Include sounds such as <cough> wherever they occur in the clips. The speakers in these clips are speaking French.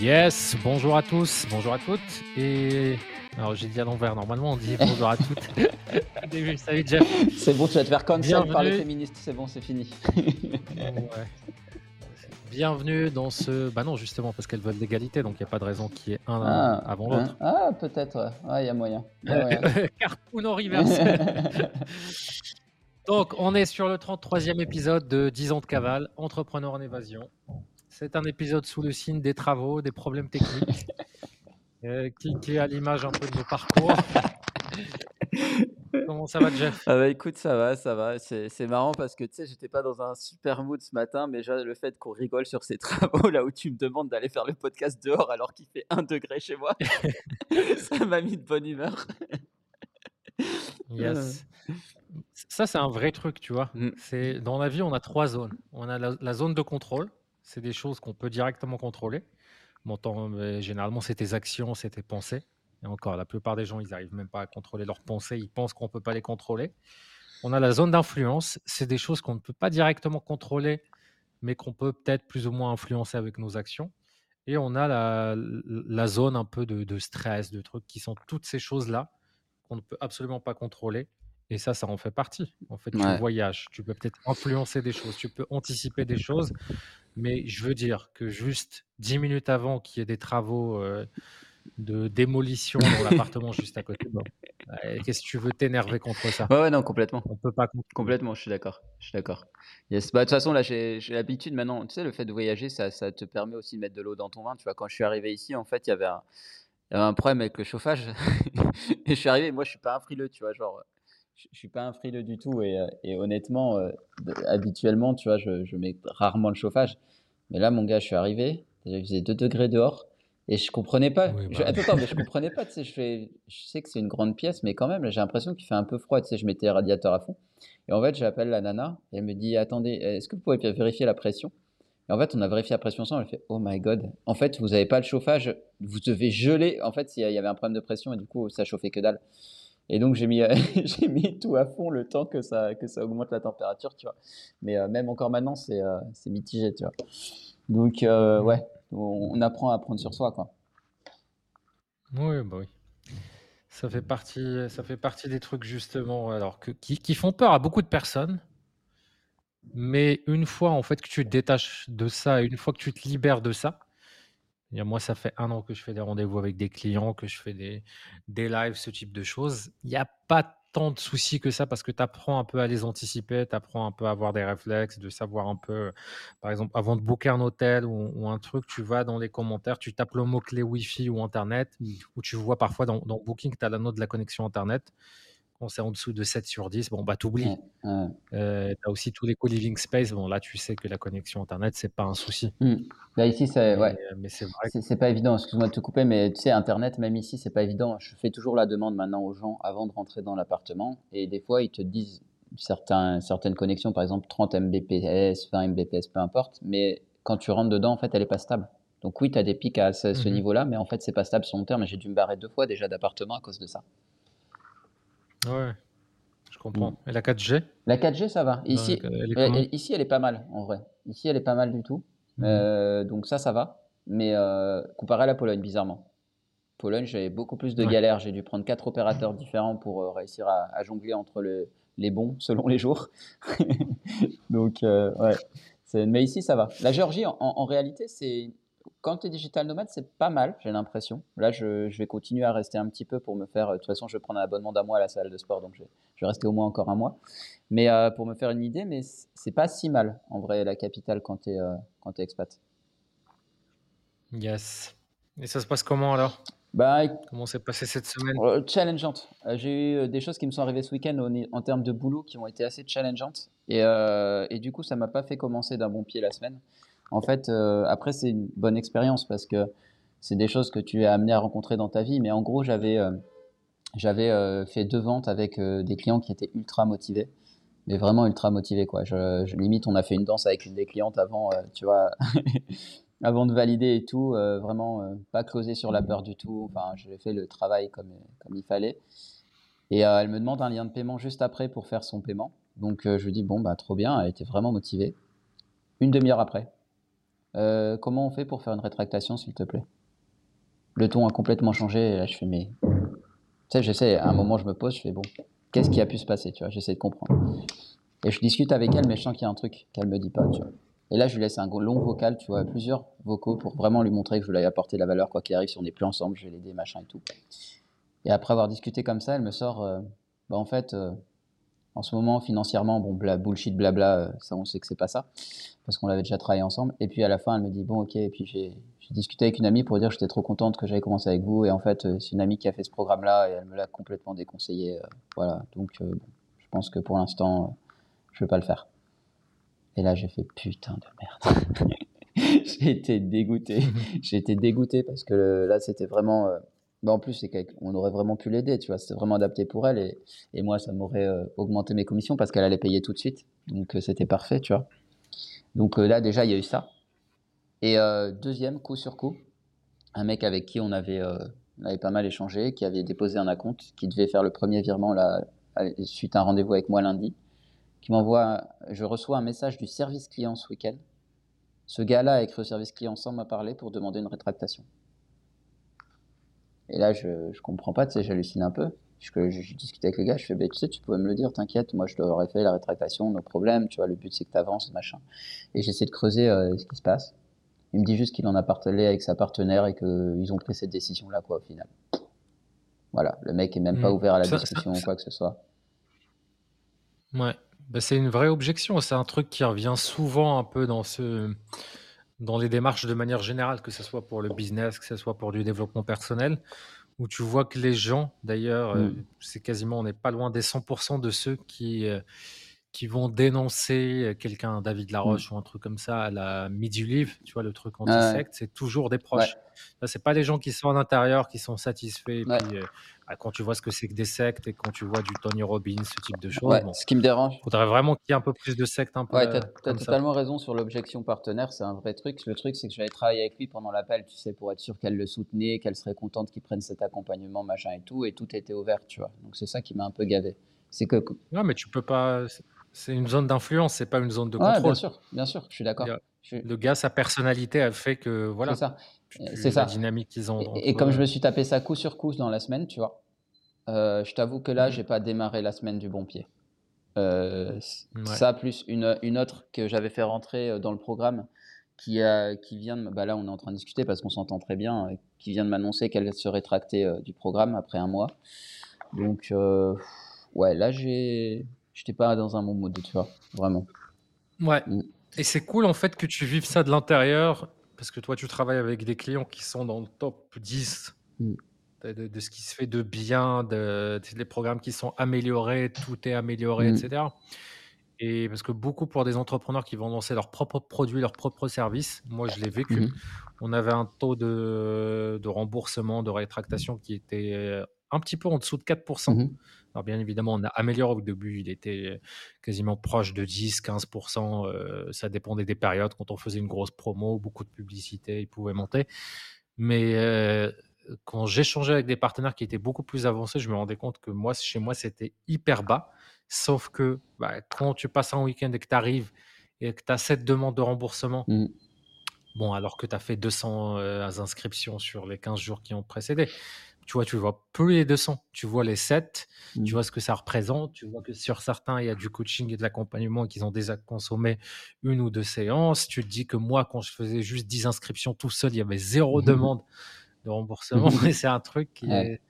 Yes, bonjour à tous, bonjour à toutes. Et alors j'ai dit à l'envers, normalement on dit bonjour à toutes. <laughs> Salut Jeff. C'est bon, tu vas te faire cancel par les féministes, c'est bon, c'est fini. Bienvenue dans ce. Bah non, justement, parce qu'elles veulent l'égalité, donc il n'y a pas de raison qu'il y ait un ah, avant l'autre. Ah, peut-être, il y a moyen. <laughs> Cartoon reverse. <laughs> donc, on est sur le 33e épisode de 10 ans de cavale, entrepreneur en évasion. C'est un épisode sous le signe des travaux, des problèmes techniques, <laughs> euh, qui, qui, est à l'image un peu de nos parcours. <laughs> Comment ça va, Jeff? Ah bah, Écoute, ça va, ça va. C'est marrant parce que tu sais, j'étais pas dans un super mood ce matin, mais déjà le fait qu'on rigole sur ces <laughs> travaux là où tu me demandes d'aller faire le podcast dehors alors qu'il fait 1 degré chez moi, ça m'a mis de bonne humeur. yes. Ça, c'est un vrai truc, tu vois. Mm. C'est Dans la vie, on a trois zones. On a la zone de contrôle, c'est des choses qu'on peut directement contrôler. Généralement, c'est tes actions, c'est tes pensées. Et encore, la plupart des gens, ils n'arrivent même pas à contrôler leurs pensées. Ils pensent qu'on ne peut pas les contrôler. On a la zone d'influence. C'est des choses qu'on ne peut pas directement contrôler, mais qu'on peut peut-être plus ou moins influencer avec nos actions. Et on a la, zone un peu de, stress, de trucs qui sont toutes ces choses-là qu'on ne peut absolument pas contrôler. Et ça, ça en fait partie. En fait, tu voyages, tu peux peut-être influencer des choses, tu peux anticiper des <laughs> choses, mais je veux dire que juste 10 minutes avant qu'il y ait des travaux euh, de démolition dans <laughs> l'appartement juste à côté, qu'est-ce que tu veux t'énerver contre ça? Ouais, ouais, non, complètement. On peut pas. Complètement, je suis d'accord. Je suis d'accord. Yes. Bah, de toute façon, là, j'ai l'habitude maintenant. Tu sais, le fait de voyager, ça, ça, te permet aussi de mettre de l'eau dans ton vin. Tu vois, quand je suis arrivé ici, en fait, il y avait un, y avait un problème avec le chauffage. <laughs> et je suis arrivé, moi, je suis pas un frileux, tu vois, genre je suis pas un frileux du tout et, et honnêtement, euh, habituellement, tu vois, je, je, mets rarement le chauffage. Mais là, mon gars, je suis arrivé, il faisait 2 degrés dehors et je comprenais pas. je, bah attends, mais je comprenais pas. Tu sais, je, fais, je sais que c'est une grande pièce, mais quand même, j'ai l'impression qu'il fait un peu froid. Tu sais, je mettais le radiateur à fond. Et en fait, j'appelle la nana et elle me dit Attendez, est-ce que vous pouvez vérifier la pression? Et en fait, on a vérifié la pression ensemble. Elle fait Oh my god, en fait, vous n'avez pas le chauffage, vous devez geler. En fait, il y avait un problème de pression et du coup, ça chauffait que dalle. Et donc, j'ai mis, <laughs> j'ai mis tout à fond le temps que ça, que ça augmente la température, tu vois. Mais euh, même encore maintenant, c'est, euh, c'est mitigé, tu vois. Donc, euh, ouais, on, apprend à apprendre sur soi, quoi. Oui, bah oui. Ça fait partie, ça fait partie des trucs justement, alors que, qui, qui font peur à beaucoup de personnes. Mais une fois en fait que tu te détaches de ça, une fois que tu te libères de ça, moi, ça fait un an que je fais des rendez-vous avec des clients, que je fais des, des lives, ce type de choses. Il n'y a pas tant de soucis que ça parce que tu apprends un peu à les anticiper, tu apprends un peu à avoir des réflexes, de savoir un peu, par exemple, avant de booker un hôtel ou, un truc, tu vas dans les commentaires, tu tapes le mot-clé Wi-Fi ou Internet, mmh. ou tu vois parfois dans, dans Booking, tu as la note de la connexion Internet on c'est en dessous de 7 sur 10, bon, bah, t'oublies. Euh, tu as aussi tous les co-living space. Bon, là, tu sais que la connexion Internet, c'est pas un souci. Mmh. Là, ici, c'est ouais. Euh, c'est vrai. C'est pas évident. Excuse-moi de te couper, mais tu sais, Internet, même ici, c'est pas évident. Je fais toujours la demande maintenant aux gens avant de rentrer dans l'appartement. Et des fois, ils te disent certains, certaines connexions, par exemple 30 Mbps, 20 Mbps, peu importe. Mais quand tu rentres dedans, en fait, elle est pas stable. Donc oui, tu as des pics à ce, mmh niveau-là, mais en fait, c'est pas stable sur long terme. J'ai dû me barrer deux fois déjà d'appartement à cause de ça. Ouais, je comprends. Et la 4G? La 4G, ça va. Ici, elle ici, elle est pas mal, en vrai. Ici, elle est pas mal du tout. Mmh. Euh, donc ça, ça va. Mais euh, comparé à la Pologne, bizarrement. Pologne, j'avais beaucoup plus de galères. J'ai dû prendre quatre opérateurs différents pour euh, réussir à, jongler entre les bons selon les jours. <laughs> Donc, ouais. Mais ici, ça va. La Géorgie, en réalité, c'est quand tu es digital nomade, c'est pas mal, j'ai l'impression. Là, je, vais continuer à rester un petit peu pour me faire. De toute façon, je vais prendre un abonnement d'un mois à la salle de sport, donc je, vais rester au moins encore un mois. Mais euh, pour me faire une idée, mais c'est pas si mal, en vrai, la capitale quand tu es, euh, es expat. Yes. Et ça se passe comment alors? Bah, Comment s'est passé cette semaine? euh, Challengeante. j'ai eu des choses qui me sont arrivées ce week-end en, termes de boulot qui ont été assez challengeantes. Et, et du coup, ça m'a pas fait commencer d'un bon pied la semaine. En fait, euh, après, c'est une bonne expérience parce que c'est des choses que tu es amené à rencontrer dans ta vie. Mais en gros, j'avais euh, euh, fait deux ventes avec des clients qui étaient ultra motivés, mais vraiment ultra motivés. Quoi. Je, limite, on a fait une danse avec une des clientes avant, tu vois, <laughs> avant de valider et tout. vraiment, pas closé sur la peur du tout. Enfin, j'ai fait le travail comme, comme il fallait. Et elle me demande un lien de paiement juste après pour faire son paiement. Donc, je lui dis, bon, bah, trop bien, elle était vraiment motivée. Une demi-heure après, «Heu, comment on fait pour faire une rétractation, s'il te plaît?» le ton a complètement changé et là je fais: «Mais» tu sais, j'essaie à un moment je me pose, je fais: «Bon, qu'est-ce qui a pu se passer?» tu vois? J'essaie de comprendre et je discute avec elle mais je sens qu'il y a un truc qu'elle me dit pas? Et là je lui laisse un long vocal, tu vois? Plusieurs vocaux pour vraiment lui montrer que je lui ai apporté la valeur quoi qu'il arrive, si on n'est plus ensemble, je vais l'aider machin et tout et après avoir discuté comme ça, elle me sort, heu: «Bah, en fait, heu, en ce moment financièrement, bon bla bullshit blabla, heu, ça on sait que c'est pas ça, parce qu'on avait déjà travaillé ensemble» et puis à la fin elle me dit: «Bon OK» et puis j'ai discuté avec une amie pour dire que j'étais trop contente que j'avais commencé avec vous. Et en fait, heu, c'est une amie qui a fait ce programme-là et elle me l'a complètement déconseillé, heu, voilà. Donc je pense que pour l'instant, heu, je vais pas le faire. Et là j'ai fait: «Putain de merde». <laughs> J'ai été dégoûté, <laughs> j'ai été dégoûté parce que là c'était vraiment, bah, en plus c'est qu'on aurait vraiment pu l'aider, tu vois? C'était vraiment adapté pour elle et et moi ça m'aurait, heu, augmenté mes commissions parce qu'elle allait payer tout de suite donc heu, c'était parfait, tu vois? Donc heu, là déjà il y a eu ça et 2e coup sur coup, un mec avec qui on avait, on avait pas mal échangé, qui avait déposé un acompte, qui devait faire le 1er virement là, suite à un rendez-vous avec moi lundi, qui m'envoie je reçois un message du service client ce week-end. Ce gars-là a écrit au service client sans m'a parler pour demander une rétractation. Et là je je comprends pas, tu sais, j'hallucine un peu, puisque je je discutais avec le gars, je fais: «Beh, tu sais, tu pouvais me le dire, t'inquiète, moi je t'aurais fait la rétractation, no problème, tu vois? Le but c'est que tu avances machin» et j'essaie de creuser, heu, ce qui se passe. Il me dit juste qu'il en a parlé avec sa partenaire et qu'ils ont pris cette décision-là quoi, au final. Voilà, le mec est même pas Mmh. ouvert à la Ça ça discussion ou quoi que ce soit. Mouais, bah, c'est une vraie objection, c'est un truc qui revient souvent un peu dans ce dans les démarches de manière générale, que ce soit pour le business, que ce soit pour du développement personnel, où tu vois que les gens d'ailleurs, heu, Mmh. c'est quasiment on n'est pas loin des 100 % de ceux qui, heu, qui vont dénoncer quelqu'un, David Mmh. Laroche ou un truc comme ça à la Midi-Live, tu vois? Le truc Ouais, ouais. anti-secte, c'est toujours des Ouais. proches. Bah, c'est pas les gens qui sont à l'intérieur qui sont satisfaits et Ouais. puis, bah, quand tu vois ce que c'est que des sectes et quand tu vois du Tony Robbins, ce type de choses, Ouais, bon, ce qui me dérange faudrait vraiment qu'il y ait un peu plus de sectes Ouais, tu as tu as ça. totalement raison sur l'objection partenaire, c'est un vrai truc. Le truc, c'est que j'avais travaillé avec lui pendant l'appel, tu sais, pour être sûr qu'elle le soutenait, qu'elle serait contente qu'il prenne cet accompagnement machin et tout et tout était ouvert, tu vois? Donc c'est ça qui m'a un peu gavé. C'est que Non, mais tu peux pas c'est c'est une zone d'influence, c'est pas une zone de Ouais, bien contrôle. sûr, bien sûr, je suis d'accord. suis le gars, sa personnalité a fait que C'est voilà, ça, c'est tu la ça dynamique qu'ils ont et comme je me suis tapé ça coup sur coup dans la semaine, tu vois? Heu, je t'avoue que là, Mmh. j'ai pas démarré la semaine du bon pied. Mouais. ça plus une une autre que j'avais fait rentrer, heu, dans le programme qui a qui vient de bah, là, on est en train de discuter parce qu'on s'entend très bien, qui vient de m'annoncer qu'elle se rétracter, heu, du programme après 1 mois. Donc ouais, là, j'ai j'étais pas dans un bon mood, tu vois? Vraiment. Mouais Mmh. et c'est cool en fait que tu vives ça de l'intérieur parce que toi, tu travailles avec des clients qui sont dans le top 10 Mmh. de de de ce qui se fait de bien, de les programmes qui sont améliorés, tout est amélioré et Mmh. cetera et parce que beaucoup pour des entrepreneurs qui vont lancer leurs propres produits, leurs propres services, moi je l'ai vécu. mh. On avait un taux de de remboursement, de rétractation qui était, heu, un petit peu en dessous de quatre pour Mmh cent. mh. Alors bien évidemment, on a amélioré au début, il était quasiment proche de 10-15 %, heu, ça dépendait des périodes. Quand on faisait une grosse promo, beaucoup de publicité, il pouvait monter mais heu, quand j'échangeais avec des partenaires qui étaient beaucoup plus avancés, je me rendais compte que moi, chez moi, c'était hyper bas sauf que, bah, quand tu passes un week-end et que tu arrives et que tu as cette demande de remboursement Mmh. bon, alors que tu as fait 200, heu, inscriptions sur les 15 jours qui ont précédé. Tu vois, tu vois plus les 200, tu vois les 7, tu Mmh. vois ce que ça représente, tu vois que sur certains, il y a du coaching et de l'accompagnement et qu'ils ont déjà consommé 1 ou 2 séances. Tu te dis que moi, quand je faisais juste 10 inscriptions tout seul, il y avait 0 demande de remboursement <laughs> et c'est un truc qui Ouais. est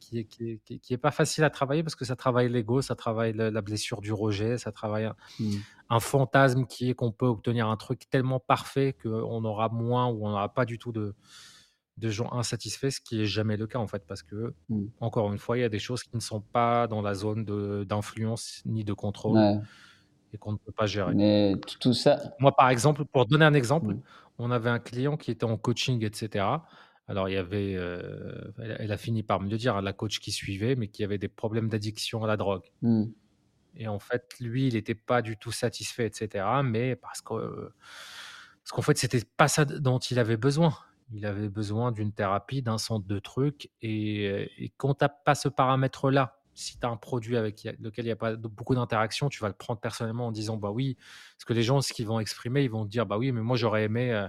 qui est qui est qui pas facile à travailler parce que ça travaille l'ego, ça travaille le la blessure du rejet, ça travaille un Mmh. un fantasme qui est qu'on peut obtenir un truc tellement parfait qu'on aura moins ou on aura pas du tout de de gens insatisfaits, ce qui est jamais le cas en fait parce Mmh. qu'encore une fois, il y a des choses qui ne sont pas dans la zone d'influence ni de contrôle Ouais. et qu'on ne peut pas gérer. Mais t tout ça Moi, par exemple, pour donner un exemple, Mmh. on avait un client qui était en coaching et cetera. Alors il y avait, heu, elle a fini par me le dire, hein, la coach qui suivait, mais qui avait des problèmes d'addiction à la drogue Mmh. et en fait, lui, il était pas du tout satisfait et cetera mais parce que parce qu'en fait, c'était pas ça dont il avait besoin. Il avait besoin d'une thérapie, d'un centre de trucs et et quand tu as pas ce paramètre-là si tu as un produit avec lequel il n'y a pas beaucoup d'interaction, tu vas le prendre personnellement en disant bah oui, parce que les gens, ce qu'ils vont exprimer, ils vont dire bah oui, mais moi j'aurais aimé euh,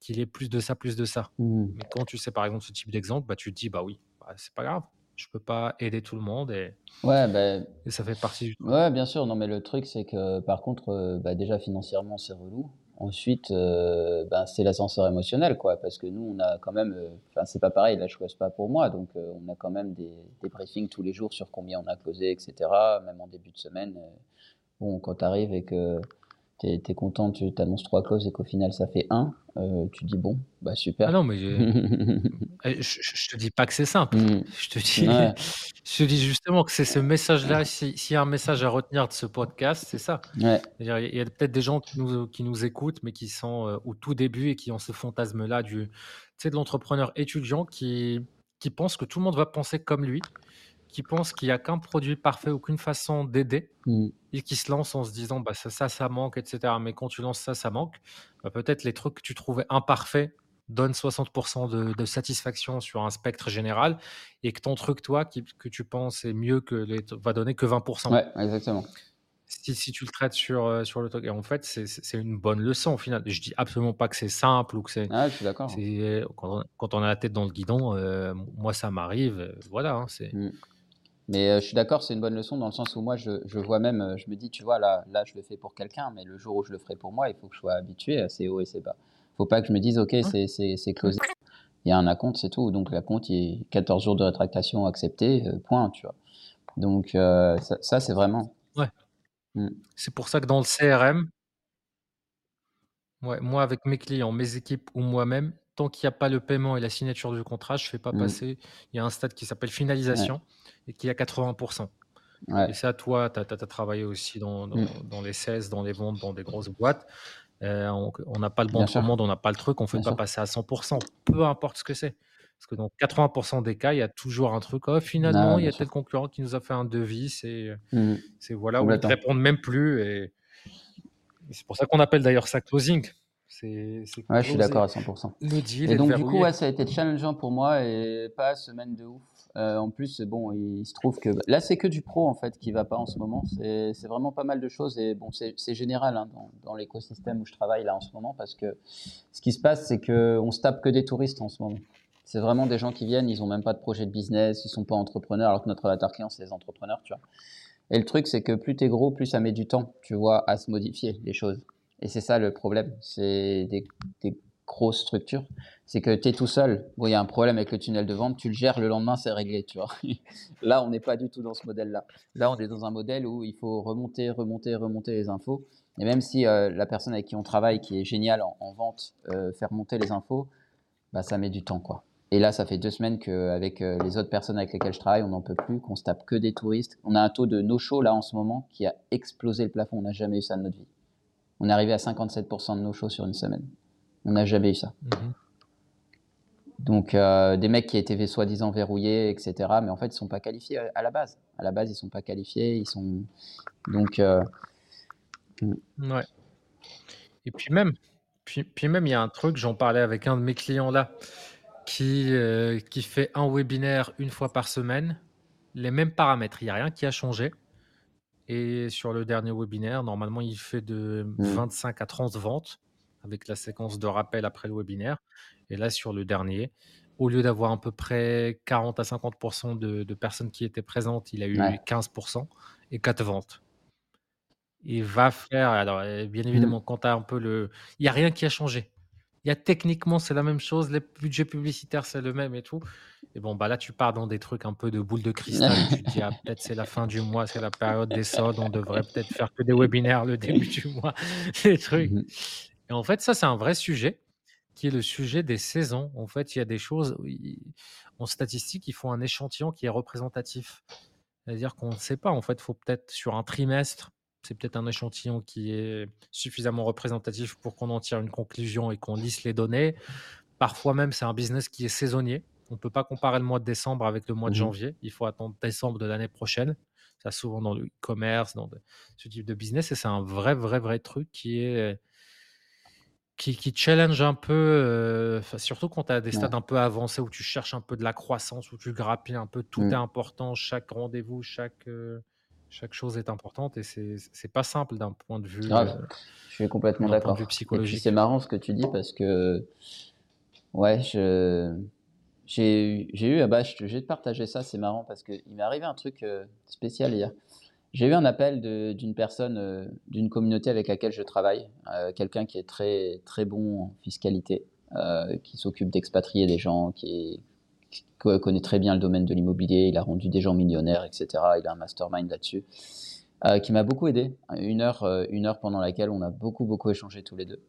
qu'il ait plus de ça, plus de ça. Mmh. Mais quand tu sais par exemple ce type d'exemple, bah tu te dis bah oui, bah, c'est pas grave, je peux pas aider tout le monde et, Ouais, et ça fait partie du ouais, bien sûr. Non, mais le truc, c'est que par contre, euh, bah, déjà financièrement, c'est relou. Ensuite, euh, ben, c'est l'ascenseur émotionnel, quoi, parce que nous, on a quand même, euh, enfin, c'est pas pareil, là, je pas pour moi, donc on a quand même des, des, briefings tous les jours sur combien on a closé, etc., même en début de semaine. bon, quand tu arrives et que tu es, content, tu t'annonces trois causes et qu'au final ça fait un, euh, tu dis bon, bah super. Ah non, mais <laughs> eh, je, je, te dis pas que c'est simple. Mmh. Je, te dis, <laughs> je te dis justement que c'est ce message-là. S'il y a un message à retenir de ce podcast, c'est ça. Ouais. Il y a peut-être des gens qui nous, qui nous écoutent, mais qui sont euh, au tout début et qui ont ce fantasme-là du, de l'entrepreneur étudiant qui, qui pense que tout le monde va penser comme lui qui pense qu'il n'y a qu'un produit parfait, aucune façon d'aider, mmh. et qui se lance en se disant bah, ça, ça, ça manque, etc. Mais quand tu lances ça, ça manque, bah, peut-être les trucs que tu trouvais imparfaits donnent 60% de, satisfaction sur un spectre général, et que ton truc, toi, qui, que tu penses est mieux que les, va donner que 20%. Ouais, exactement. Si, si, tu le traites sur, euh, sur le truc. Et en fait, c'est une bonne leçon au final. Je dis absolument pas que c'est simple ou que c'est. Ah, je suis d'accord. Quand, quand, on a la tête dans le guidon, euh, moi ça m'arrive. Euh, voilà, hein, c'est. Mmh. Mais euh, je suis d'accord, c'est une bonne leçon dans le sens où moi, je, je vois même, euh, je me dis, tu vois, là, là, je le fais pour quelqu'un, mais le jour où je le ferai pour moi, il faut que je sois habitué à ces hauts et ces bas. Il faut pas que je me dise, OK, c'est, c'est, c'est closé. Il y a un acompte, c'est tout. Donc, l'acompte, il y a 14 jours de rétractation accepté, euh, point, tu vois. Donc, ça, ça, c'est vraiment. Ouais. Mmh. C'est pour ça que dans le CRM, ouais, moi, avec mes clients, mes équipes ou moi-même, tant qu'il n'y a pas le paiement et la signature du contrat, je ne fais pas mmh. passer. Il y a un stade qui s'appelle finalisation et qui est à 80%. Et ça, toi, tu as, travaillé aussi dans, mmh. dans, les 16, dans les ventes, dans des grosses boîtes. Euh, on n'a pas le bon commande, on n'a pas le truc, on ne fait pas passer à 100%, peu importe ce que c'est. Parce que dans 80% des cas, il y a toujours un truc. Oh, finalement, il y a tel concurrent qui nous a fait un devis. C'est mmh. c'est voilà, ils ne répondent même plus. Et, c'est pour ça qu'on appelle d'ailleurs ça closing. C'est, ouais, je suis d'accord à 100%. et donc, du coup, ça a été challengeant pour moi et pas semaine de ouf. Euh, en plus, bon, il se trouve que là, c'est que du pro en fait qui va pas en ce moment. C'est, c'est vraiment pas mal de choses et bon, c'est, c'est général hein, dans, dans, l'écosystème où je travaille là en ce moment parce que ce qui se passe, c'est que on se tape que des touristes en ce moment. C'est vraiment des gens qui viennent, ils ont même pas de projet de business, ils sont pas entrepreneurs, alors que notre avatar client, c'est les entrepreneurs, tu vois. Et le truc, c'est que plus tu es gros, plus ça met du temps, tu vois, à se modifier les choses. Et c'est ça le problème. C'est des, grosses structures. C'est que tu es tout seul. Bon, il y a un problème avec le tunnel de vente, tu le gères, le lendemain, c'est réglé, tu vois. <laughs> là, on n'est pas du tout dans ce modèle-là. Là, on est dans un modèle où il faut remonter, remonter, remonter les infos. Et même si euh, la personne avec qui on travaille, qui est géniale en, vente, euh, fait remonter les infos, bah, ça met du temps, quoi. Et là, ça fait deux semaines qu'avec euh, les autres personnes avec lesquelles je travaille, on n'en peut plus, qu'on se tape que des touristes. On a un taux de no-show là en ce moment qui a explosé le plafond. On n'a jamais eu ça de notre vie. On est arrivé à 57% de nos shows sur une semaine. On n'a jamais eu ça. Mhm. Donc, euh, des mecs qui étaient soi-disant verrouillés, etc. Mais en fait, ils ne sont pas qualifiés à la base. À la base, ils ne sont pas qualifiés. Ils sont. Donc. Euh. Ouais. Et puis même, puis, puis même, il y a un truc, j'en parlais avec un de mes clients là, qui, euh, qui fait un webinaire une fois par semaine, les mêmes paramètres, il n'y a rien qui a changé. Et sur le dernier webinaire, normalement, il fait de 25 mmh. à 30 ventes avec la séquence de rappel après le webinaire. Et là, sur le dernier, au lieu d'avoir à peu près 40 à 50 de, de, personnes qui étaient présentes, il a eu 15 et 4 ventes. Il va faire, alors bien mmh. évidemment, quand tu as un peu le. Il n'y a rien qui a changé. Il y a techniquement, c'est la même chose, les budgets publicitaires, c'est le même et tout. Et bon, bah là, tu pars dans des trucs un peu de boule de cristal. <laughs> tu te dis, ah, peut-être c'est la fin du mois, c'est la période des soldes, on devrait peut-être faire que des webinaires le début du mois, <laughs> des trucs. Mmh et en fait, ça, c'est un vrai sujet qui est le sujet des saisons. En fait, il y a des choses, en statistique, il faut un échantillon qui est représentatif. C'est-à-dire qu'on ne sait pas, en fait, il faut peut-être sur un trimestre c'est peut-être un échantillon qui est suffisamment représentatif pour qu'on en tire une conclusion et qu'on lisse les données. Parfois même, c'est un business qui est saisonnier. On ne peut pas comparer le mois de décembre avec le mois de mmh janvier. Il faut attendre décembre de l'année prochaine. Ça, souvent dans le e-commerce, dans ce type de business. Et c'est un vrai, vrai, vrai truc qui est, qui qui challenge un peu, enfin, surtout quand tu as des Ouais. stades un peu avancés, où tu cherches un peu de la croissance, où tu grappilles un peu, tout est Mmh. important, chaque rendez-vous, chaque, heu, chaque chose est importante et c'est pas simple d'un point de vue, Grave, heu, je suis complètement d'accord puis c'est psychologique. marrant ce que tu dis parce que ouais, je j'ai eu j'ai ah bah, te partager ça, c'est marrant parce qu'il m'est arrivé un truc, heu, spécial hier. J'ai eu un appel d'une personne, heu, d'une communauté avec laquelle je travaille, quelqu'un qui est très très bon en fiscalité, qui s'occupe d'expatrier des gens, qui est connaît très bien le domaine de l'immobilier. Il a rendu des gens millionnaires et cetera. Il a un mastermind là-dessus, heu, qui m'a beaucoup aidé. 1 heure, heu, 1 heure pendant laquelle on a beaucoup, beaucoup échangé tous les 2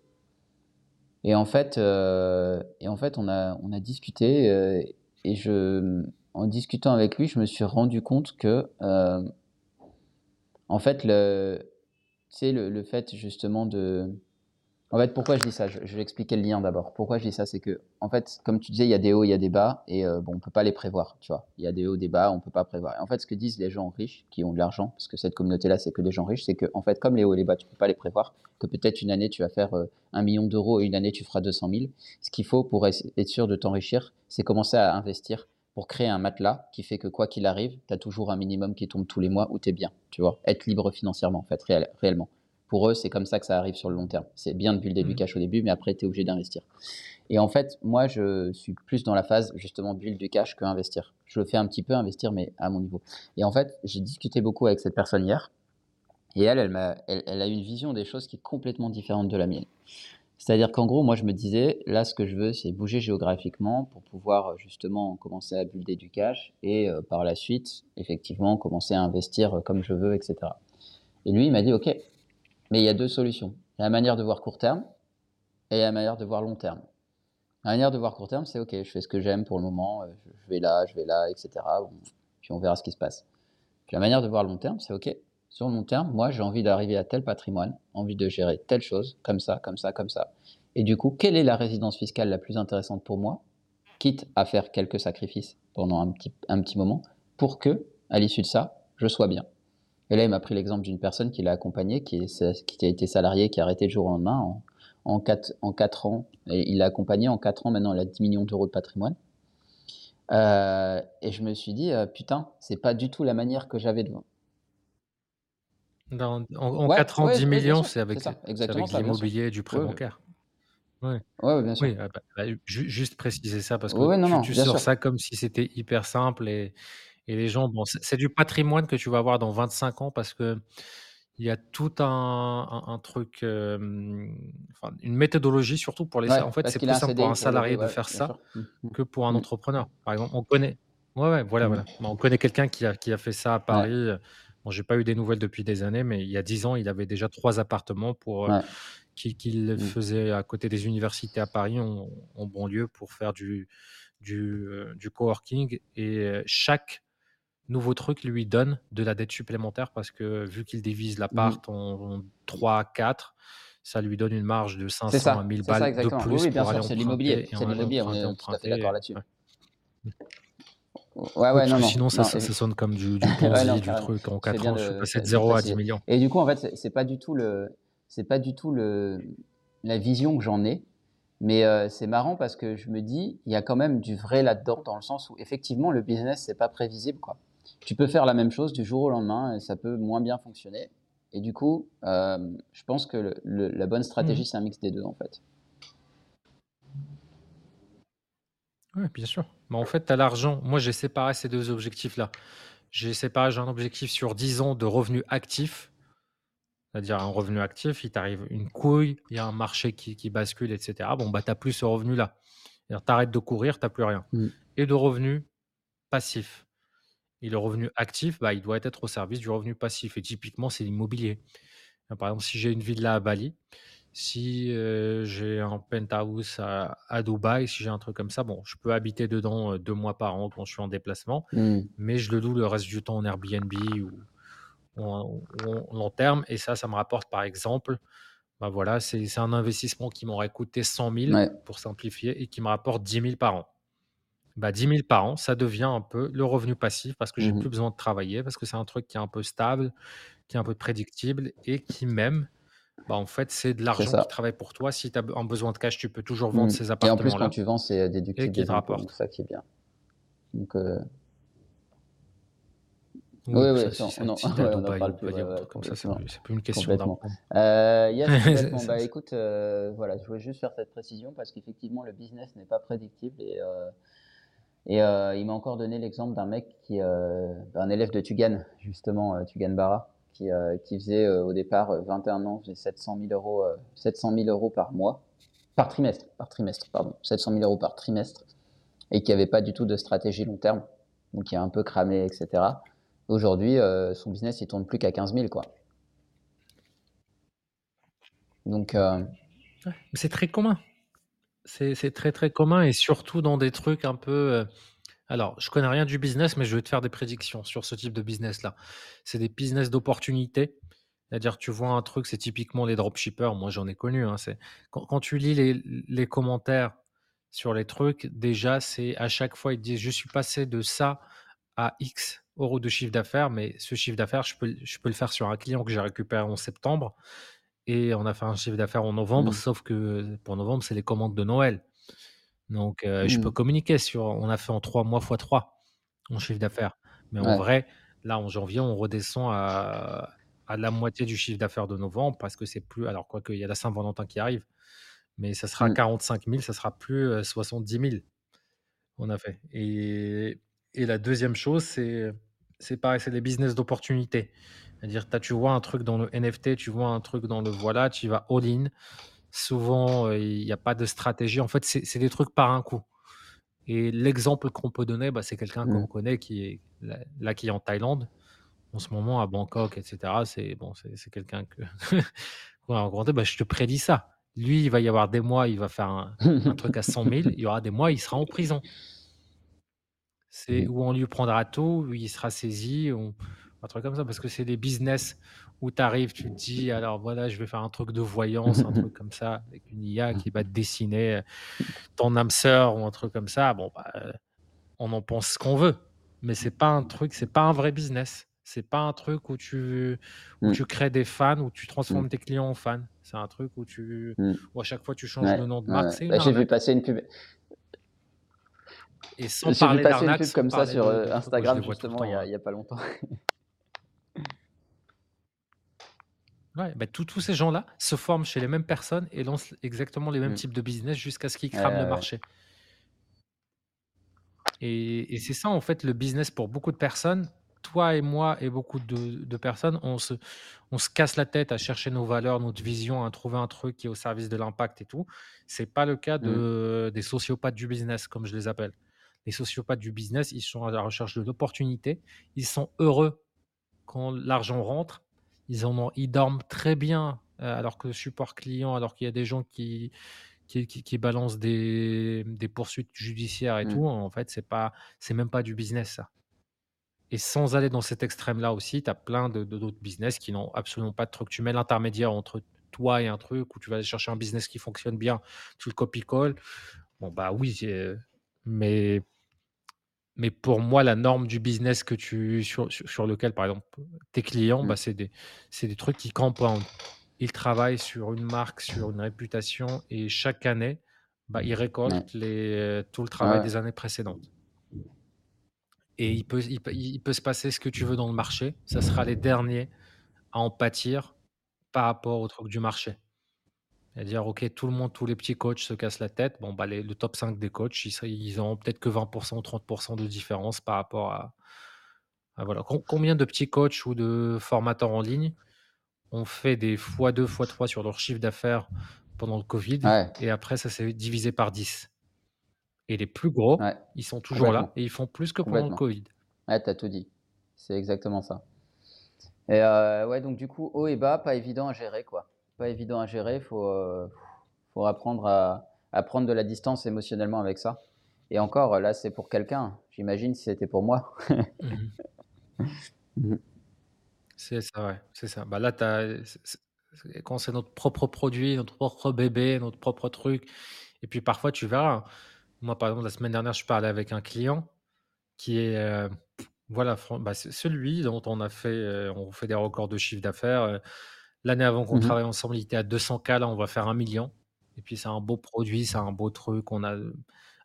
et en fait, heu et en fait, on a on a discuté, et je, en discutant avec lui, je me suis rendu compte que, en fait, le le le fait justement de en fait, pourquoi je dis ça? Je vais expliquer le lien d'abord. Pourquoi je dis ça? C'est qu'en fait, comme tu disais, il y a des hauts, il y a des bas et heu, bon, on peut pas les prévoir, tu vois? Il y a des hauts, des bas, on peut pas prévoir et en fait, ce que disent les gens riches qui ont de l'argent, parce que cette communauté-là, c'est que des gens riches, c'est qu'en fait, comme les hauts et les bas, tu peux pas les prévoir, que peut-être une année, tu vas faire, heu, 1 000 000 € et une année, tu feras 200 000. Ce qu'il faut pour être sûr de t'enrichir, c'est commencer à investir pour créer un matelas qui fait que quoi qu'il arrive, tu as toujours un minimum qui tombe tous les mois où tu es bien, tu vois? Être libre financièrement, en fait, réel réellement. Pour eux, c'est comme ça que ça arrive sur le long terme. C'est bien de builder du cash au début, mais après, tu es obligé d'investir et en fait, moi, je suis plus dans la phase justement build du cash qu'investir. Je le fais un petit peu investir, mais à mon niveau et en fait, j'ai discuté beaucoup avec cette personne hier et elle, elle m'a elle elle a une vision des choses qui est complètement différente de la mienne. C'est-à-dire qu'en gros, moi, je me disais: «Là, ce que je veux, c'est bouger géographiquement pour pouvoir, justement commencer à builder du cash et heu, par la suite, effectivement, commencer à investir, comme je veux et cetera» et lui, il m'a dit: «OK, mais il y a 2 solutions. Il y a la manière de voir court terme et il y a la manière de voir long terme. La manière de voir court terme, c'est OK, je fais ce que j'aime pour le moment, heu, je vais là, je vais là et cetera, bon, puis on verra ce qui se passe. Puis la manière de voir long terme, c'est OK, sur le long terme, moi, j'ai envie d'arriver à tel patrimoine, envie de gérer telle chose, comme ça, comme ça, comme ça et du coup, quelle est la résidence fiscale la plus intéressante pour moi? Quitte à faire quelques sacrifices pendant un petit un petit moment pour qu'à l'issue de ça, je sois bien» et là, il m'a pris l'exemple d'une personne qu'il a accompagnée, qui est qui a été salarié, qui a arrêté du jour au lendemain en en 4 en 4 ans et il l'a accompagné en 4 ans, maintenant, elle a 10 000 000 € de patrimoine. Heu et je me suis dit: «Heu, putain, c'est pas du tout la manière que j'avais de Dans en en Ouais, 4 ans, ouais, 10 oui, bien 000 000, sûr, c'est avec, avec l'immobilier et du prêt bancaire. Ouais. Bien sûr. Oui, ah bah bah, ju juste préciser ça parce que non, tu sors sûr. ça comme si c'était hyper simple et et les gens, bon, c'est du patrimoine que tu vas avoir dans 25 ans parce qu'il y a tout un un un truc, enfin, une méthodologie surtout pour les Ouais, en fait, c'est plus simple pour un salarié de ouais, faire ça sûr. Mmh mh. que pour un Mmh. entrepreneur. Par exemple, on connaît ouais, ouais, voilà, Mmh. voilà. Bah, on connaît quelqu'un qui a qui a fait ça à. Paris, bon, j'ai pas eu des nouvelles depuis des années, mais il y a 10 ans, il avait déjà 3 appartements pour, Ouais. qu'il Mmh. faisait à côté des universités à Paris, en en banlieue pour faire du du, heu, du coworking et chaque nouveau truc lui donne de la dette supplémentaire parce que vu qu'il divise Mmh l'appart en en 3-4, ça lui donne une marge de C'est 500 à ça, 1000 c'est ça balles de exactement. Oui, plus oui, bien sûr, c'est de l'immobilier, c'est de l'immobilier, on est tout à fait d'accord là-dessus. ouais. Mmh. Ouais, ouais, non, non, sinon ça non, ça ça sonne comme du du <laughs> ouais, Ponzi, du carrément. truc. En Tu fais 4 bien ans, je suis de passé de de de 0 à 10 préciser 000 000. et du coup, en fait, c'est pas du tout le pas du tout le la vision que j'en ai, mais heu, c'est marrant parce que je me dis: «Il y a quand même du vrai là-dedans», dans le sens où effectivement le business, c'est pas prévisible, quoi. Tu peux faire la même chose du jour au lendemain et ça peut moins bien fonctionner et du coup, hem, je pense que le le la bonne Mmh stratégie, c'est un mix des 2, en fait. Ouais, bien sûr. Mais en fait, tu as l'argent. Moi, j'ai séparé ces 2 objectifs-là. J'ai séparé, j'ai un objectif sur 10 ans de revenus actifs, c'est-à-dire un revenu actif, il t'arrive une couille, il y a un marché qui qui bascule et cetera. Bon, bah, tu as plus ce revenu-là. Tu arrêtes de courir, tu as plus rien Mmh. et de revenus passifs et le revenu actif, bah, il doit être au service du revenu passif et typiquement, c'est l'immobilier. Bah, par exemple, si j'ai une villa à Bali, si, j'ai un penthouse à à Dubaï, si j'ai un truc comme ça, bon, je peux habiter dedans, heu, 2 mois par an quand je suis en déplacement, Mmh. mais je le loue le reste du temps en Airbnb ou ou en ou en long terme et ça, ça me rapporte par exemple, bah, voilà, c'est c'est un investissement qui m'aurait coûté 100 000 Ouais. pour simplifier et qui me rapporte 10 000 par an. Bah, 10 000 par an, ça devient un peu le revenu passif parce que j'ai Mmh plus besoin de travailler, parce que c'est un truc qui est un peu stable, qui est un peu prédictible et qui même bah, en fait, c'est de C'est l'argent qui ça. travaille pour toi. Si tu as un besoin de cash, tu peux toujours vendre Mmh ces et en plus, quand appartements-là tu vends, c'est, heu, et déductible qui te des impôts, donc rapportent. ça qui est bien. Donc Oui, Oui, oui, ça, si ça <laughs> on en si tu es à ouais, on en Dubaï ou parle plus, ouais, ou un ouais, truc comme ça, c'est complètement, plus c'est plus une question complètement. d'impôt. Heu, yes, complètement. Bah, écoute, heu, voilà, je voulais juste faire cette précision parce qu'effectivement, le business n'est pas prédictible et heu et heu, il m'a encore donné l'exemple d'un mec qui, heu, un élève de Tugan, justement, heu, Tugan Bara, qui, heu, qui faisait, au départ, heu, 21 ans, faisait 700 000 €, heu, 700 000 € par mois, par trimestre, par trimestre, pardon, 700 000 € par trimestre et qui avait pas du tout de stratégie long terme, donc qui a un peu cramé et cetera. Aujourd'hui, son business, il tourne plus qu'à 15 000, quoi. Donc c'est très commun. C'est très, très commun et surtout dans des trucs un peu, heu alors je connais rien du business, mais je vais te faire des prédictions sur ce type de business-là. C'est des business d'opportunité. C'est-à-dire, tu vois un truc, c'est typiquement les dropshippers. Moi, j'en ai connu, hein. C'est quand tu lis les commentaires sur les trucs, déjà, c'est à chaque fois, ils disent: «Je suis passé de ça à X euros de chiffre d'affaires, mais ce chiffre d'affaires, je peux je peux le faire sur un client que j'ai récupéré en septembre et on a fait un chiffre d'affaires en novembre, mmh, sauf que pour novembre, c'est les commandes de Noël. Donc heu, je peux mmh, communiquer sur on a fait en 3 mois fois 3 en chiffre d'affaires. Mais en vrai, là, en janvier, on redescend à à la moitié du chiffre d'affaires de novembre parce que c'est plus alors quoique, il y a la Saint-Valentin qui arrive, mais ça sera mmh, 45 000, ça sera plus, heu, 70 000 on a fait et et la deuxième chose, c'est c'est pareil, c'est les business d'opportunité. C'est-à-dire, tu vois un truc dans le NFT, tu vois un truc dans le voilà, tu vas all in. Souvent, heu, il y a pas de stratégie. En fait, c'est des trucs par un coup et l'exemple qu'on peut donner, bah, c'est quelqu'un qu'on mmh, connaît qui est là là, qui est en Thaïlande, en ce moment à Bangkok et cetera. C'est bon, c'est quelqu'un que <laughs> qu'on a rencontré, bah, je te prédis ça. Lui, il va y avoir des mois, il va faire un un truc à 100 000, il y aura des mois, il sera en prison. C'est mmh, où on lui prendra tout, où il sera saisi, un truc comme ça. Parce que c'est des business où tu arrives, tu te dis: «Alors voilà, je vais faire un truc de voyance», un truc comme ça, avec une IA qui va te dessiner, ton âme sœur ou un truc comme ça. Bon, bah, on en pense ce qu'on veut, mais c'est pas un truc c'est pas un vrai business. C'est pas un truc où tu où mmh, tu crées des fans, où tu transformes tes clients en fans. C'est un truc où tu mmh, où à chaque fois tu changes ouais, le nom de marque, ouais. Bah, j'ai vu passer une pub et sans vu passer une pub comme ça sur, les Instagram justement il y temps, a hein. a pas longtemps. Ouais, bah, tous tous ces gens-là se forment chez les mêmes personnes et lancent exactement les mêmes Mmh. types de business jusqu'à ce qu'ils Ouais, crament le ouais, ouais. marché. Et et c'est ça, en fait, le business pour beaucoup de personnes. Toi et moi et beaucoup de de personnes, on se on se casse la tête à chercher nos valeurs, notre vision, à trouver un truc qui est au service de l'impact et tout. C'est pas le cas Mmh, de des sociopathes du business, comme je les appelle. Les sociopathes du business, ils sont à la recherche de l'opportunité. Ils sont heureux quand l'argent rentre. Ils en ont ils dorment très bien, heu, alors que support client, alors qu'il y a des gens qui qui qui qui balancent des des poursuites judiciaires et mmh, tout, en fait, c'est pas c'est même pas du business ça et sans aller dans cet extrême-là aussi, tu as plein de de d'autres business qui n'ont absolument pas de truc. Tu mets l'intermédiaire entre toi et un truc où tu vas aller chercher un business qui fonctionne bien, tu le copie-colles. Bon, bah, oui, mais mais pour moi, la norme du business que tu sur sur sur lequel, par exemple, tes clients, bah, mmh, c'est des c'est des trucs qui compoundent. Ils travaillent sur une marque, sur une réputation et chaque année, bah, ils ouais. récoltent les tout le travail ouais. des années précédentes et il peut il peut il peut se passer ce que tu veux dans le marché, ça sera les derniers à en pâtir par rapport au truc du marché. C'est-à-dire, OK, tout le monde, tous les petits coachs se cassent la tête. Bon, bah, les le top 5 des coachs, ils ils auront peut-être que 20% ou 30% de différence par rapport à à voilà. Com combien de petits coachs ou de formateurs en ligne ont fait des fois 2 fois 3 sur leur chiffre d'affaires pendant le covid Ouais, et après ça s'est divisé par 10 et les plus gros, ouais, ils sont toujours là et ils font plus que pendant le covid. Ouais, tu as tout dit. C'est exactement ça et heu, ouais, donc du coup, haut et bas, pas évident à gérer, quoi. Pas évident à gérer, faut, heu, faut apprendre à à prendre de la distance émotionnellement avec ça et encore, là, c'est pour quelqu'un. J'imagine si c'était pour moi. <laughs> Mh. Mmh C'est ça, ouais, c'est ça. Bah, là, quand c'est notre propre produit, notre propre bébé, notre propre truc et puis parfois tu verras, moi, par exemple, la semaine dernière, je parlais avec un client qui est, heu, voilà, bah, celui dont on a fait, heu, on fait des records de chiffre d'affaires, L'année avant qu'on Mmh mh. travaille ensemble, il était à 200 K, là, on va faire 1 000 000 et puis c'est un beau produit, c'est un beau truc. On a,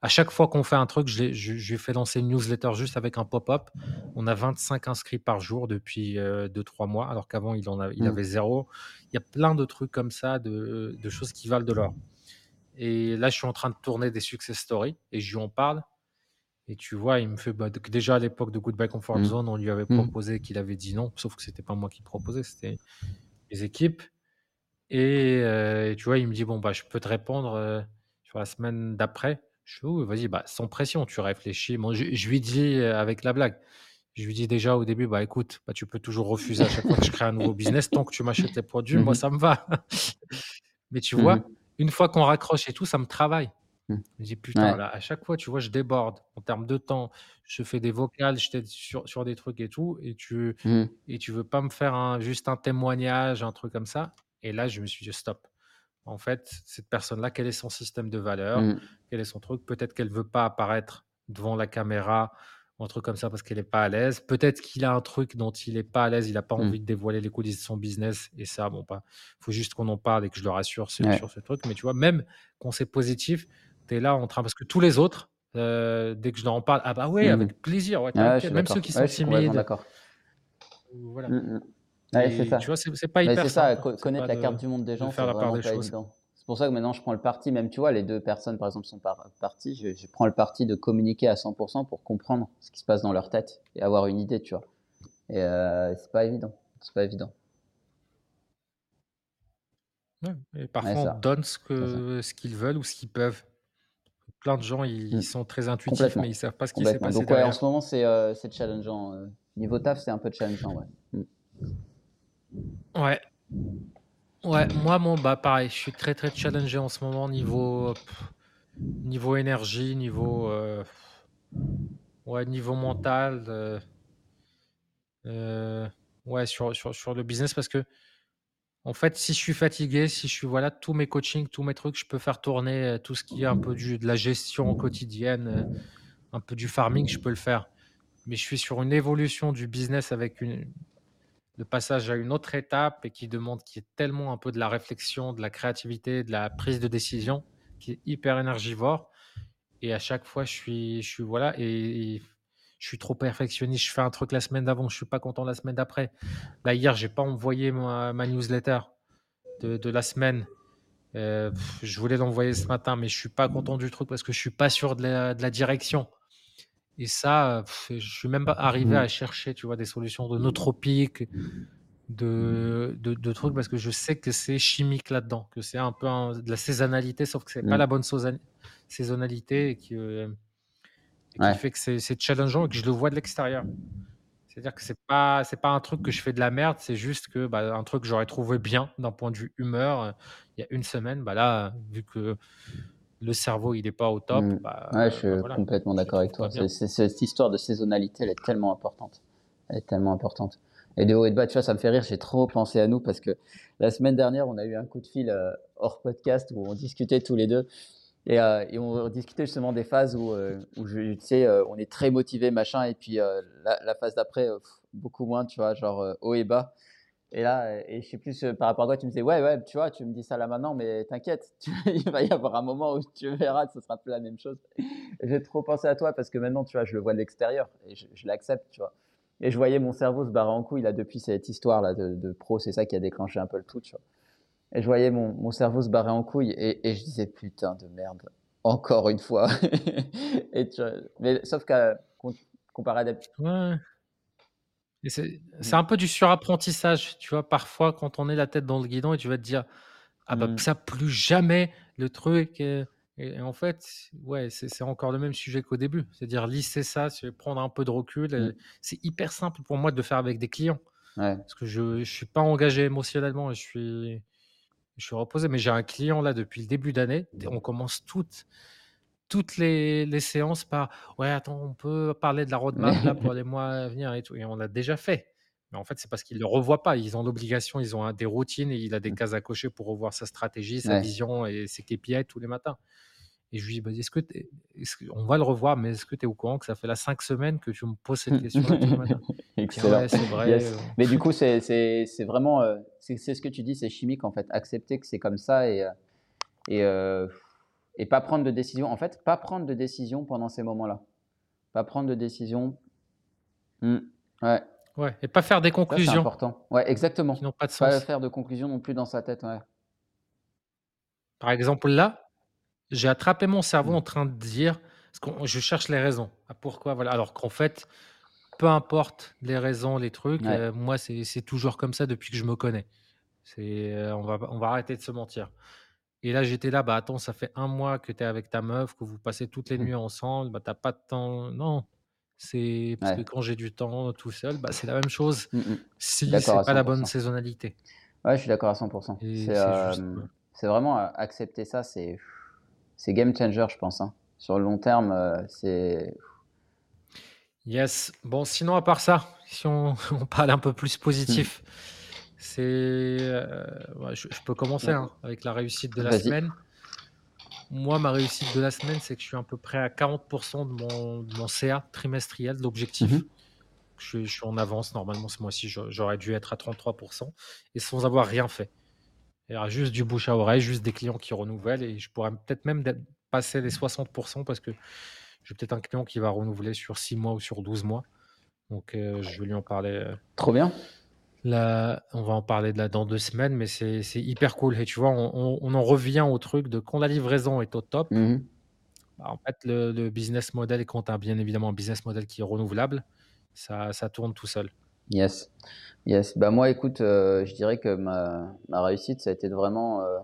à chaque fois qu'on fait un truc, je je je lui fais lancer une newsletter juste avec un pop-up. On a 25 inscrits par jour depuis, heu, 2-3 mois, alors qu'avant il en a il Mmh. avait 0. Il y a plein de trucs comme ça, de de choses qui valent de l'or et là, je suis en train de tourner des success stories et je lui en parle et tu vois, il me fait bah, déjà à l'époque de Goodbye Comfort Mmh. Zone, on lui avait Mmh. proposé qu'il avait dit non, sauf que c'était pas moi qui proposais, c'était les équipes et heu, et tu vois, il me dit: «Bon, bah, je peux te répondre, heu, sur la semaine d'après». Je fais: «Oui, vas-y, bah, sans pression, tu réfléchis». Moi, je je lui dis, heu, avec la blague, je lui dis déjà au début: «Bah, écoute, bah, tu peux toujours refuser à chaque fois que je crée un nouveau business, tant que tu m'achètes les produits, Mmh moi mh. ça me va». <laughs> Mais tu Mmh vois, mh. une fois qu'on raccroche et tout, ça me travaille. Mmh. Je me dis: «Putain, Ouais. là, à chaque fois, tu vois, je déborde en termes de temps. Je fais des vocales, je t'aide sur sur des trucs et tout et tu Mmh. et tu veux pas me faire un juste un témoignage, un truc comme ça» et là, je me suis dit: «Stop». En fait, cette personne-là, quel est son système de valeurs? Mmh. Quel est son truc? Peut-être qu'elle veut pas apparaître devant la caméra ou un truc comme ça parce qu'elle est pas à l'aise. Peut-être qu'il a un truc dont il est pas à l'aise, il a pas Mmh. envie de dévoiler les coulisses de son business et ça, bon, bah, faut juste qu'on en parle et que je le rassure Ouais. sur ce truc. Mais tu vois, même quand c'est positif, tu es là en train parce que tous les autres, heu, dès que je leur en parle: «Ah bah, ouais, Mmh mh. avec plaisir, ouais, Ouais, je t'inquiète». suis Même ceux qui Ouais, sont complètement timides d'accord. ou voilà Mmh mh. Ouais, c'est ça. tu vois, c'est pas hyper c'est ça, c'est connaître la de carte du monde des de gens, faire c'est la part des choses. évident. C'est pour ça que maintenant je prends le parti, même tu vois, les 2 personnes par exemple sont par parties, je je prends le parti de communiquer à 100% pour comprendre ce qui se passe dans leur tête et avoir une idée, tu vois? Et heu, c'est pas évident, c'est pas évident. Ouais et Ouais, parfois on te ça, donne ce qu'ils veulent ou ce qu'ils peuvent. Plein de gens, ils Mmh. sont très intuitifs, mais ils savent pas ce qui s'est passé Donc ouais, en ce moment, c'est, c'est challengeant, heu, niveau taf, c'est un peu challengeant, ouais. Mmh. Ouais. Ouais, moi, mon bah, pareil, je suis très, très challengé en ce moment niveau, niveau énergie, niveau, heu, ouais, niveau mental, heu, ouais, sur sur sur le business parce qu'en fait, si je suis fatigué, si je suis voilà, tous mes coachings, tous mes trucs, je peux faire tourner, heu, tout ce qui est un peu du de la gestion quotidienne, heu, un peu du farming, je peux le faire. Mais je suis sur une évolution du business avec une le passage à une autre étape et qui demande qui est tellement un peu de la réflexion, de la créativité, de la prise de décision, qui est hyper énergivore et à chaque fois je suis je suis voilà et je suis trop perfectionniste. Je fais un truc la semaine d'avant, je suis pas content la semaine d'après. Là, hier, j'ai pas envoyé ma ma newsletter de de la semaine. Heu, je voulais l'envoyer ce matin, mais je suis pas content du truc parce que je suis pas sûr de la de la direction et ça, heu, je suis même pas arrivé Mmh. à chercher, tu vois, des solutions de nootropiques, de de de trucs parce que je sais que c'est chimique là-dedans, que c'est un peu un de la saisonnalité, sauf que c'est pas Mmh. la bonne saisonnalité et que et qui fait que c'est challengeant et que je le vois de l'extérieur. C'est-à-dire que c'est pas c'est pas un truc que je fais de la merde, c'est juste que, bah, un truc que j'aurais trouvé bien d'un point de vue humeur, heu, il y a une semaine, bah, là, vu que le cerveau, il est pas au top, Mmh. bah, Ouais, je bah, suis voilà, complètement d'accord avec toi. C'est cette histoire de saisonnalité, elle est tellement importante. Elle est tellement importante et de haut et de bas, tu vois, ça me fait rire, j'ai trop pensé à nous parce que la semaine dernière, on a eu un coup de fil, heu, hors podcast où on discutait tous les 2 et heu et on discutait justement des phases où, je tu sais, heu, on est très motivé machin et puis, la phase d'après, beaucoup moins, tu vois? Genre, haut et bas et là, et je sais plus, par rapport à quoi tu me disais: «Ouais, ouais, tu vois, tu me dis ça là maintenant, mais t'inquiète, <laughs> il va y avoir un moment où tu verras, ce sera plus la même chose». J'ai trop pensé à toi parce que maintenant, tu vois, je le vois de l'extérieur et je je l'accepte, tu vois? Et je voyais mon cerveau se barrer en couille là depuis cette histoire-là de de pro, c'est ça qui a déclenché un peu le tout, tu vois? Et je voyais mon mon cerveau se barrer en couille et et je disais: «Putain de merde, encore une fois». <laughs> Et tu? Mais sauf qu'à com comparé à d'hab Ouais c'est mmh, un peu du surapprentissage, tu vois? Parfois, quand on est la tête dans le guidon et tu vas te dire: «Ah bah, mmh, ça plus jamais le truc», et et en fait, ouais, c'est encore le même sujet qu'au début. C'est-à-dire lisser ça, prendre un peu de recul, heu, c'est hyper simple pour moi de le faire avec des clients. ouais, Parce que je je suis pas engagé émotionnellement et je suis je suis reposé. Mais j'ai un client là depuis le début d'année, on commence toutes toutes les les séances par: «Ouais, attends, on peut parler de la roadmap là pour les mois à venir et tout» et on l'a déjà fait. Mais en fait, c'est parce qu'ils le revoient pas. Ils ont l'obligation, ils ont des routines et il a des mmh, cases à cocher pour revoir sa stratégie, sa ouais, vision et ses KPI tous les matins Et je lui dis: «Bah, est-ce que tu on va le revoir, mais est-ce que tu es au courant que ça fait là 5 semaines que tu me poses cette <laughs> matins?» Excellent. «Ouais, c'est vrai, Yes. heu». Mais du coup, c'est vraiment, heu, c'est ce que tu dis, c'est chimique en fait. Accepter que c'est comme ça et heu et et pas prendre de décision. En fait, pas prendre de décision pendant ces moments-là. Pas prendre de décision. Mmh. Ouais. Ouais et pas faire des Ça, c'est conclusions important. Ouais, exactement. qui n'ont pas de Pas sens. faire de conclusions non plus dans sa tête, ouais. Par exemple, là, j'ai attrapé mon cerveau Mmh. en train de dire parce je cherche les raisons. Ah pourquoi, voilà, alors qu'en fait, peu importe les raisons, les trucs, Ouais. heu, moi, c'est toujours comme ça depuis que je me connais. C'est, heu, on va on va arrêter de se mentir. Et là, j'étais là: «Bah, attends, ça fait un mois que tu es avec ta meuf, que vous passez toutes les Mmh. nuits ensemble, bah, tu as pas de temps». Non, c'est parce que quand j'ai du temps tout seul, bah, c'est la même chose Mmh mh. si c'est pas 100 la bonne %. saisonnalité. Ouais, je suis d'accord à 100 Et C'est, juste, vraiment, accepter ça, c'est c'est game changer, je pense, hein. Sur le long terme, heu, c'est Yes. Bon, sinon à part ça, si on <laughs> on parle un peu plus Mmh. positif, c'est, heu, ouais, je je peux commencer, hein, avec la réussite de la semaine. Moi, ma réussite de la semaine, c'est que je suis à peu près à 40 de mon de mon CA trimestriel, Mmh l'objectif. mh. Je suis je suis en avance normalement ce mois-ci, j'aurais dû être à 33% et sans avoir rien fait. Il y aura juste du bouche à oreille, juste des clients qui renouvellent et je pourrais peut-être même passer les 60% parce que j'ai peut-être un client qui va renouveler sur 6 mois ou sur 12 mois. Donc heu, je vais lui en parler, heu, Trop bien. là on va en parler de là dans 2 semaines, mais c'est hyper cool et tu vois, on on on en revient au truc de quand la livraison est au top, Mmh mh. bah, en fait le le business model et quand tu as bien évidemment un business model qui est renouvelable, ça ça tourne tout seul. Yes. Yes. Bah, moi, écoute, heu, je dirais que ma ma réussite, ça a été de vraiment, heu,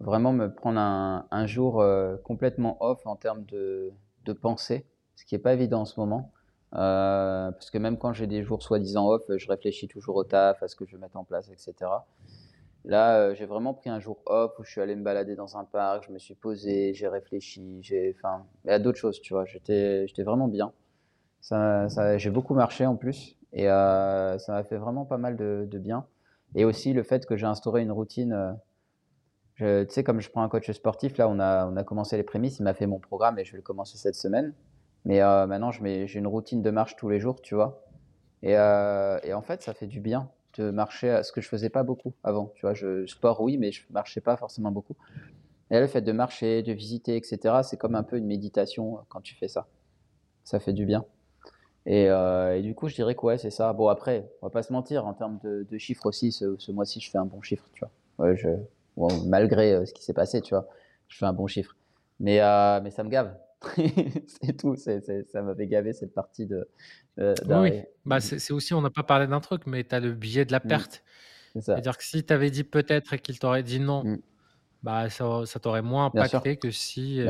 vraiment me prendre un un jour, heu, complètement off en termes de de pensée, ce qui est pas évident en ce moment. Parce que même quand j'ai des jours soi-disant off, je réfléchis toujours au taf, à ce que je vais mettre en place et cetera. Là, j'ai vraiment pris un jour off où je suis allé me balader dans un parc, je me suis posé, j'ai réfléchi, j'ai enfin, a d'autres choses, tu vois? J'étais j'étais vraiment bien. Ça j'ai beaucoup marché en plus et heu, ça m'a fait vraiment pas mal de bien et aussi le fait que j'ai instauré une routine, je tu sais, comme je prends un coach sportif, là, on a on a commencé les prémices, il m'a fait mon programme et je vais le commencer cette semaine. Mais heu, maintenant, j'ai une routine de marche tous les jours, tu vois? Et heu et en fait, ça fait du bien de marcher, à ce que je faisais pas beaucoup avant, tu vois? Je sport oui, mais je marchais pas forcément beaucoup et le fait de marcher, de visiter et cetera, c'est comme un peu une méditation, quand tu fais ça. Ça fait du bien. Et heu et du coup, je dirais que ouais, c'est ça. Bon après, on va pas se mentir, en termes de de chiffres aussi, ce ce mois-ci, je fais un bon chiffre, tu vois? Ouais, je bon, malgré, heu, ce qui s'est passé, tu vois? Je fais un bon chiffre. Mais heu, mais ça me gave. <laughs> C'est tout, ça m'avait gavé cette partie de, Oui. Bah, c'est aussi on n'a pas parlé d'un truc, mais tu as le biais de la Mmh. perte. C'est-à-dire que si tu avais dit peut-être et qu'il t'aurait dit non, Mmh. bah, ça ça t'aurait moins impacté que si,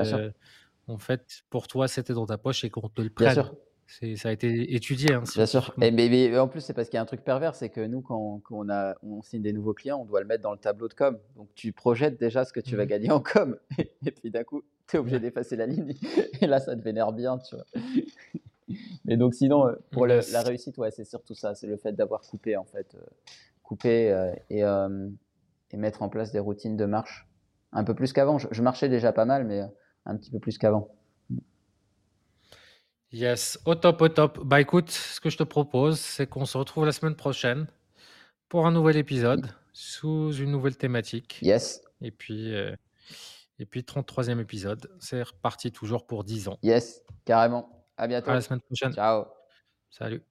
en fait, pour toi, c'était dans ta poche et qu'on te le bien prenne. sûr. Ça a été étudié, hein, Bien sûr et mais mais en plus, c'est parce qu'il y a un truc pervers, c'est que nous, quand quand on a on signe des nouveaux clients, on doit le mettre dans le tableau de com. Donc tu projettes déjà ce que tu vas Mmh gagner en com <laughs> et puis d'un coup, tu es obligé d'effacer la ligne <laughs> et là, ça te vénère bien, tu vois? <laughs> Mais donc sinon, heu, pour le la réussite, ouais, c'est surtout ça, c'est le fait d'avoir coupé, en fait, heu, coupé, heu et mettre en place des routines de marche. Un peu plus qu'avant. Je je marchais déjà pas mal, mais un petit peu plus qu'avant. Yes, au top, au top. Bah, écoute, ce que je te propose, c'est qu'on se retrouve la semaine prochaine pour un nouvel épisode sous une nouvelle thématique Yes, et puis, heu et puis 33e épisode. C'est reparti toujours pour 10 ans. yes, carrément. À À la bientôt. semaine prochaine. Ciao. Salut.